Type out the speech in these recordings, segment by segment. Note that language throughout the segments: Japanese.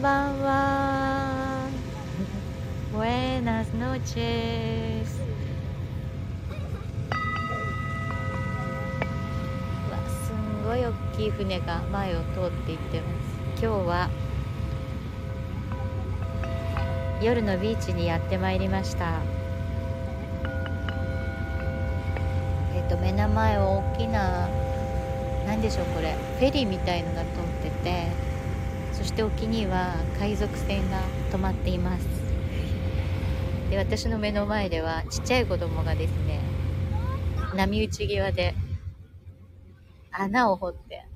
んばんは。Buenas noches わすんごい大きい船が前を通っていってます。今日は夜のビーチにやってまいりました。えっ、と目の前を大きな何でしょうこれ。フェリーみたいのが通ってて。そして沖には海賊船が止まっています。で私の目の前ではちっちゃい子供がですね波打ち際で穴を掘って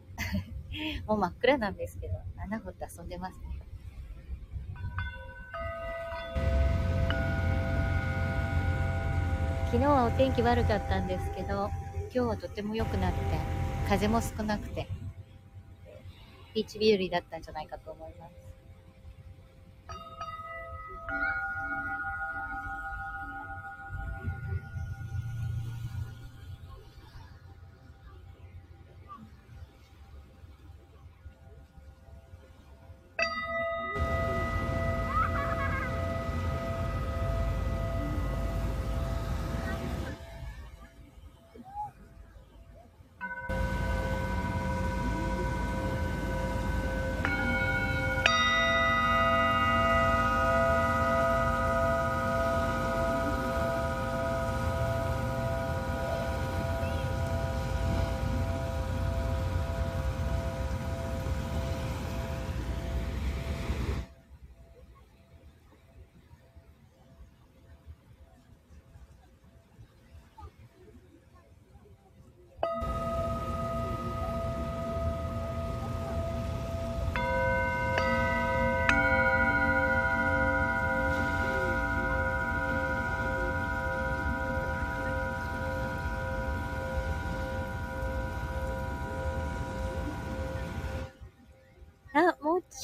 もう真っ暗なんですけど穴掘って遊んでますね。昨日はお天気悪かったんですけど今日はとても良くなって風も少なくてビーチ日和だったんじゃないかと思います。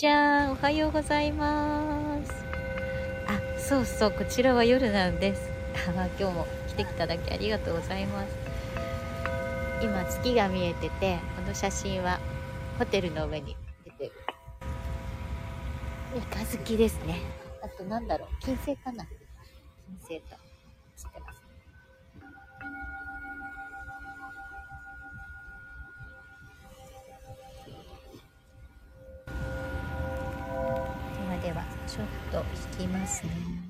ちゃん、おはようございます。あ、そうそう、こちらは夜なんです。あ、今日も来ていただきありがとうございます。今、月が見えてて、この写真はホテルの上に出てる。三日月ですね。あと、なんだろう、金星かな金星と。と引きますね。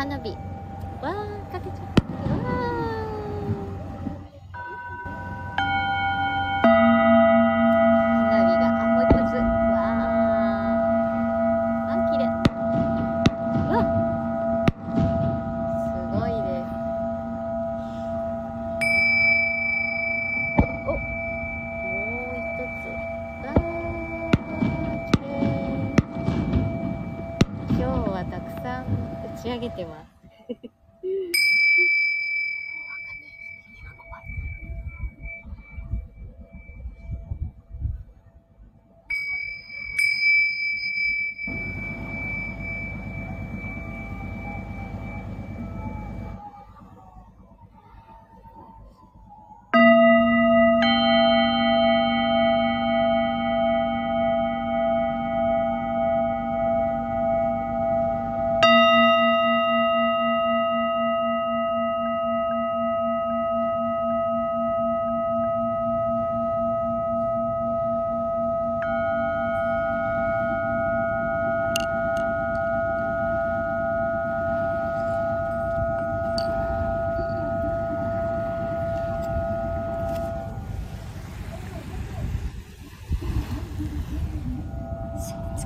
花火。わーかけちゃうげてます。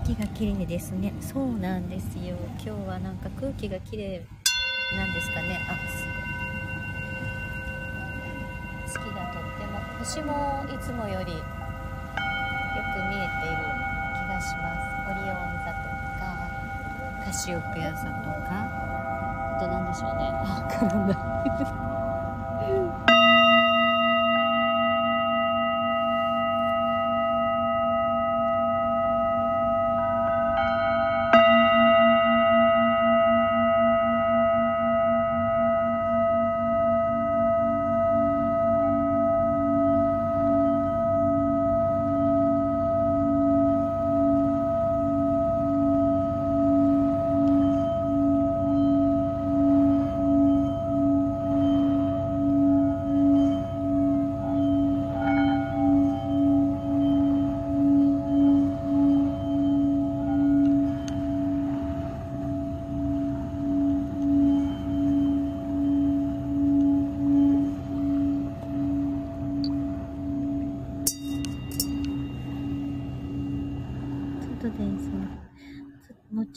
気が綺麗ですね。そうなんですよ。今日はなんか空気が綺麗なんですかね。あ月がとっても星もいつもよりよく見えている気がします。オリオン座とかカシオペア座とか。あと何でしょうね。わからない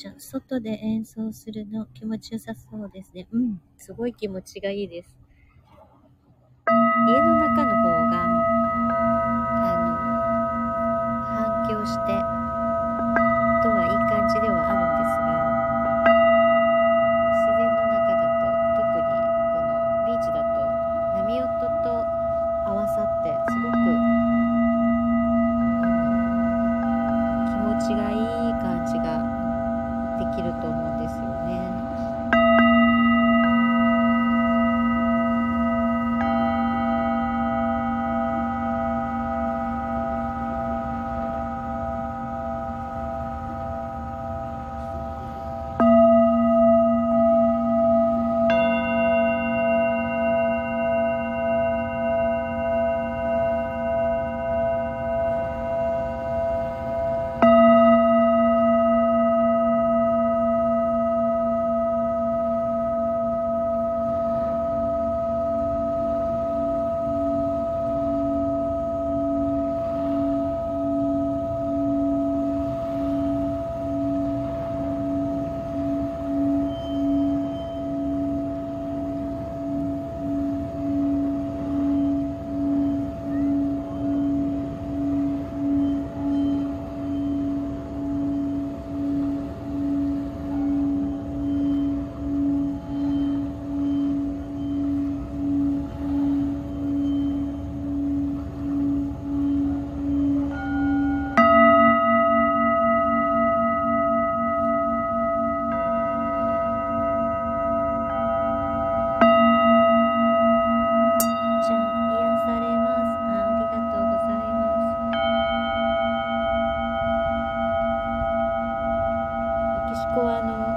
ちゃん、外で演奏するの気持ちよさそうですね。うん。すごい気持ちがいいです。家の中こはあの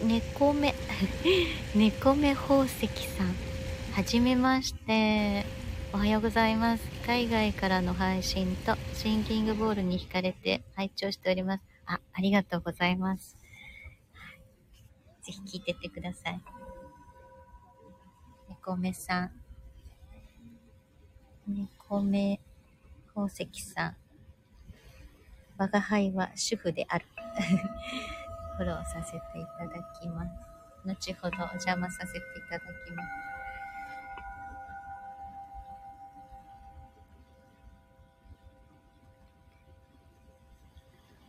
猫目。猫目宝石さん。はじめまして。おはようございます。海外からの配信とシンキングボールに惹かれて拝聴しております。あありがとうございます。ぜひ聞いてってください。猫目さん。猫目宝石さん。我が輩は主婦である。フォローさせていただきます。後ほどお邪魔させていただきます。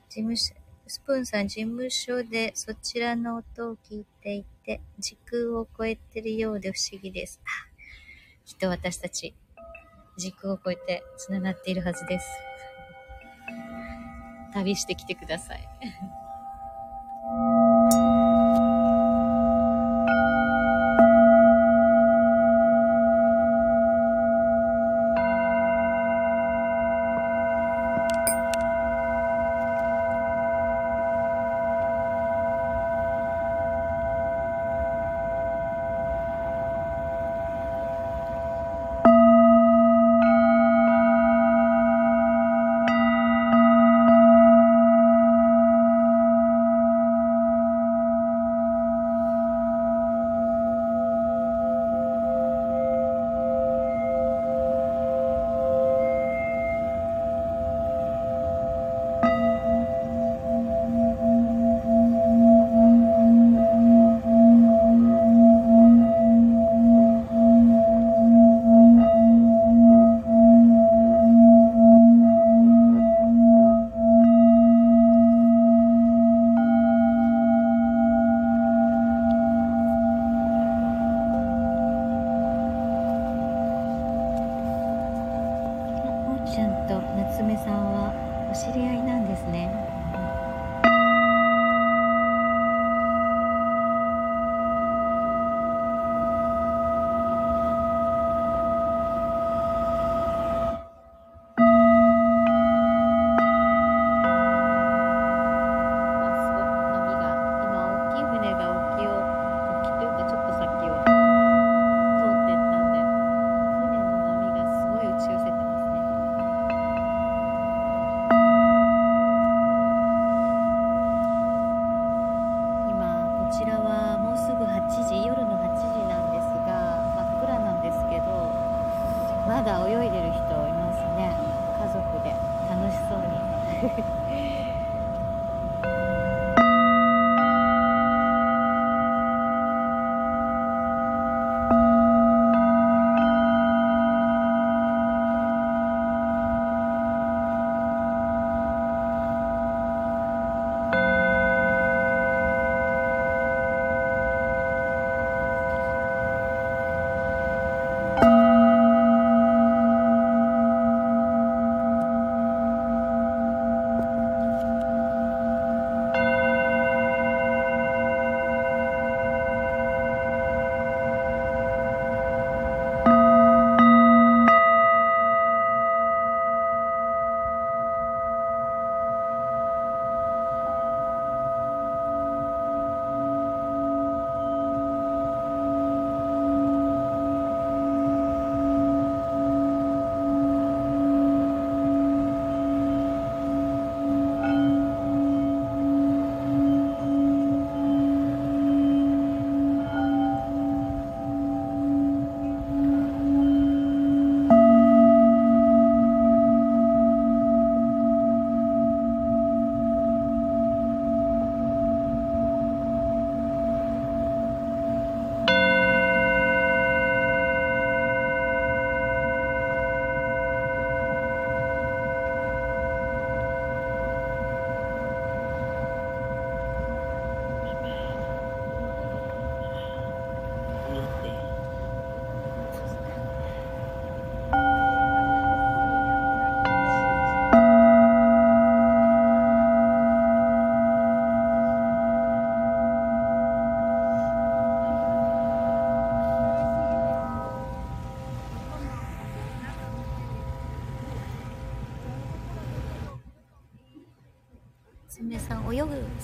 事務所、スプーンさん、事務所でそちらの音を聞いていて、時空を超えてるようで不思議です。きっと私たち、時空を超えて繋がっているはずです。旅してきてください。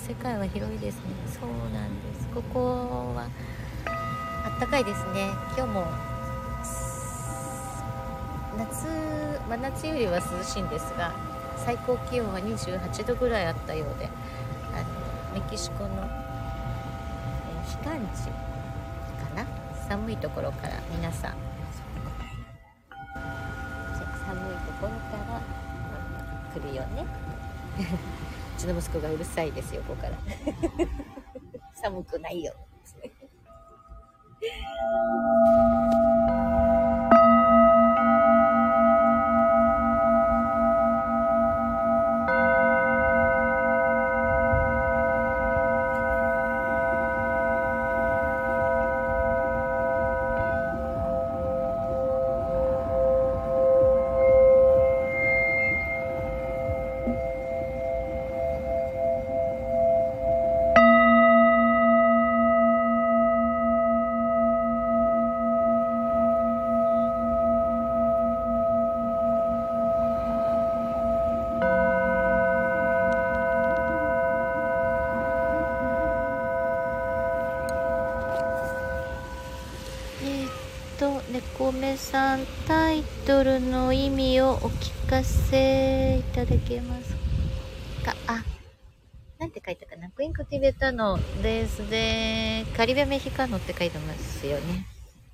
世界は広いですね。そうなんです。ここはあったかいですね。今日も夏真夏よりは涼しいんですが最高気温は28度ぐらいあったようであのメキシコの、えー、避寒地かな？寒いところから皆さん。寒いところから来るよね。ちの息子がうるさいですよここから。寒くないよ。猫目さんタイトルの意味をお聞かせいただけますか？あなんて書いたかな？クインクティベタノです。でカリベメヒカノって書いてますよね。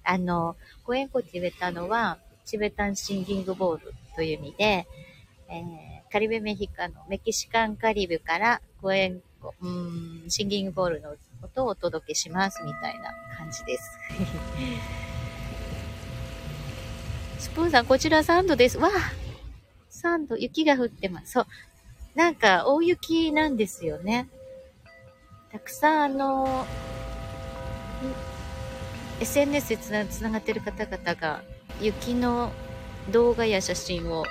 あのクエンコティベタノはチベタンシンギングボールという意味で、えー、カリベメヒカノメキシカンカリブからクエンコうんシンギングボールの音をお届けしますみたいな感じです。スプーンさん、こちら3度です。わあ !3 度、雪が降ってます。そう。なんか、大雪なんですよね。たくさん、あの、SNS でつなつながってる方々が、雪の動画や写真を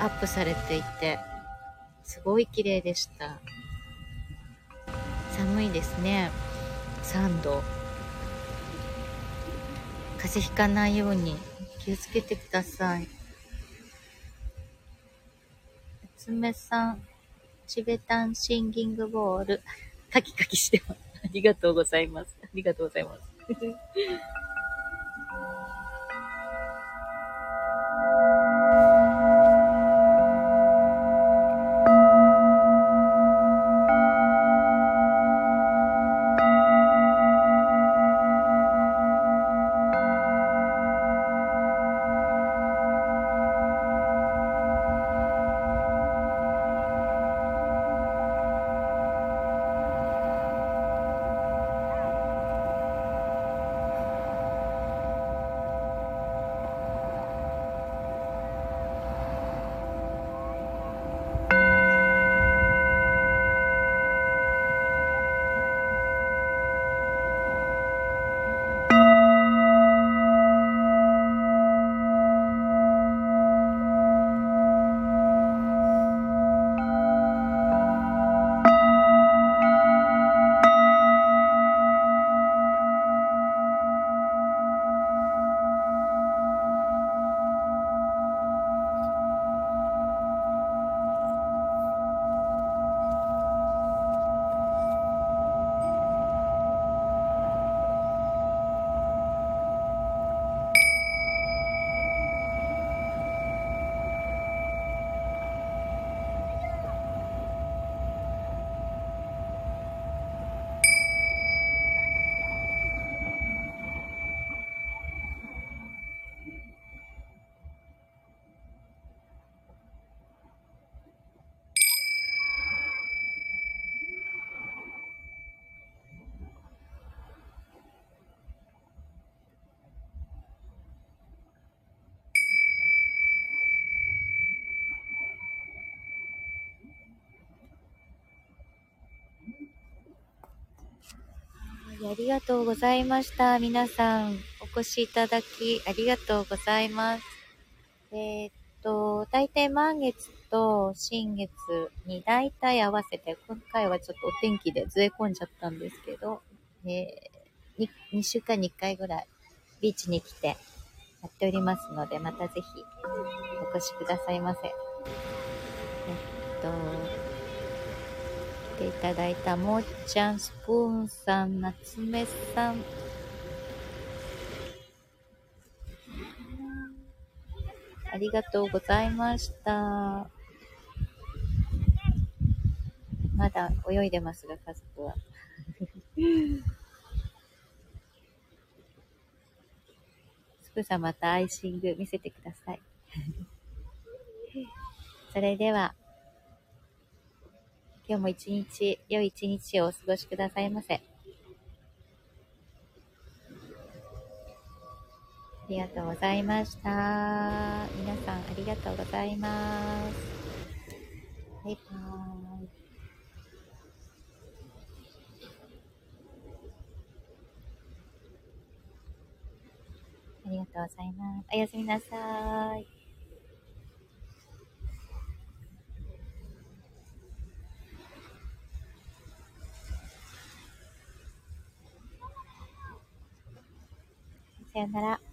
アップされていて、すごい綺麗でした。寒いですね。3度。風邪ひかないように気をつけてください。娘さん、チベタンシンギングボール、カキカキしてます。ありがとうございます。ありがとうございます。ありがとうございました。皆さん、お越しいただき、ありがとうございます。えー、っと、大体満月と新月に大体合わせて、今回はちょっとお天気でずれ込んじゃったんですけど、えー、2, 2週間に1回ぐらいビーチに来てやっておりますので、またぜひお越しくださいませ。えっと、ていただいたもっちゃん、スプーンさん、夏目さん。ありがとうございました。まだ泳いでますが、家族は。スプーさまたアイシング見せてください。それでは、今日も一日、良い一日をお過ごしくださいませ。ありがとうございました。皆さんありがとうございます。バイバーイ。ありがとうございます。おやすみなさい。さよなら。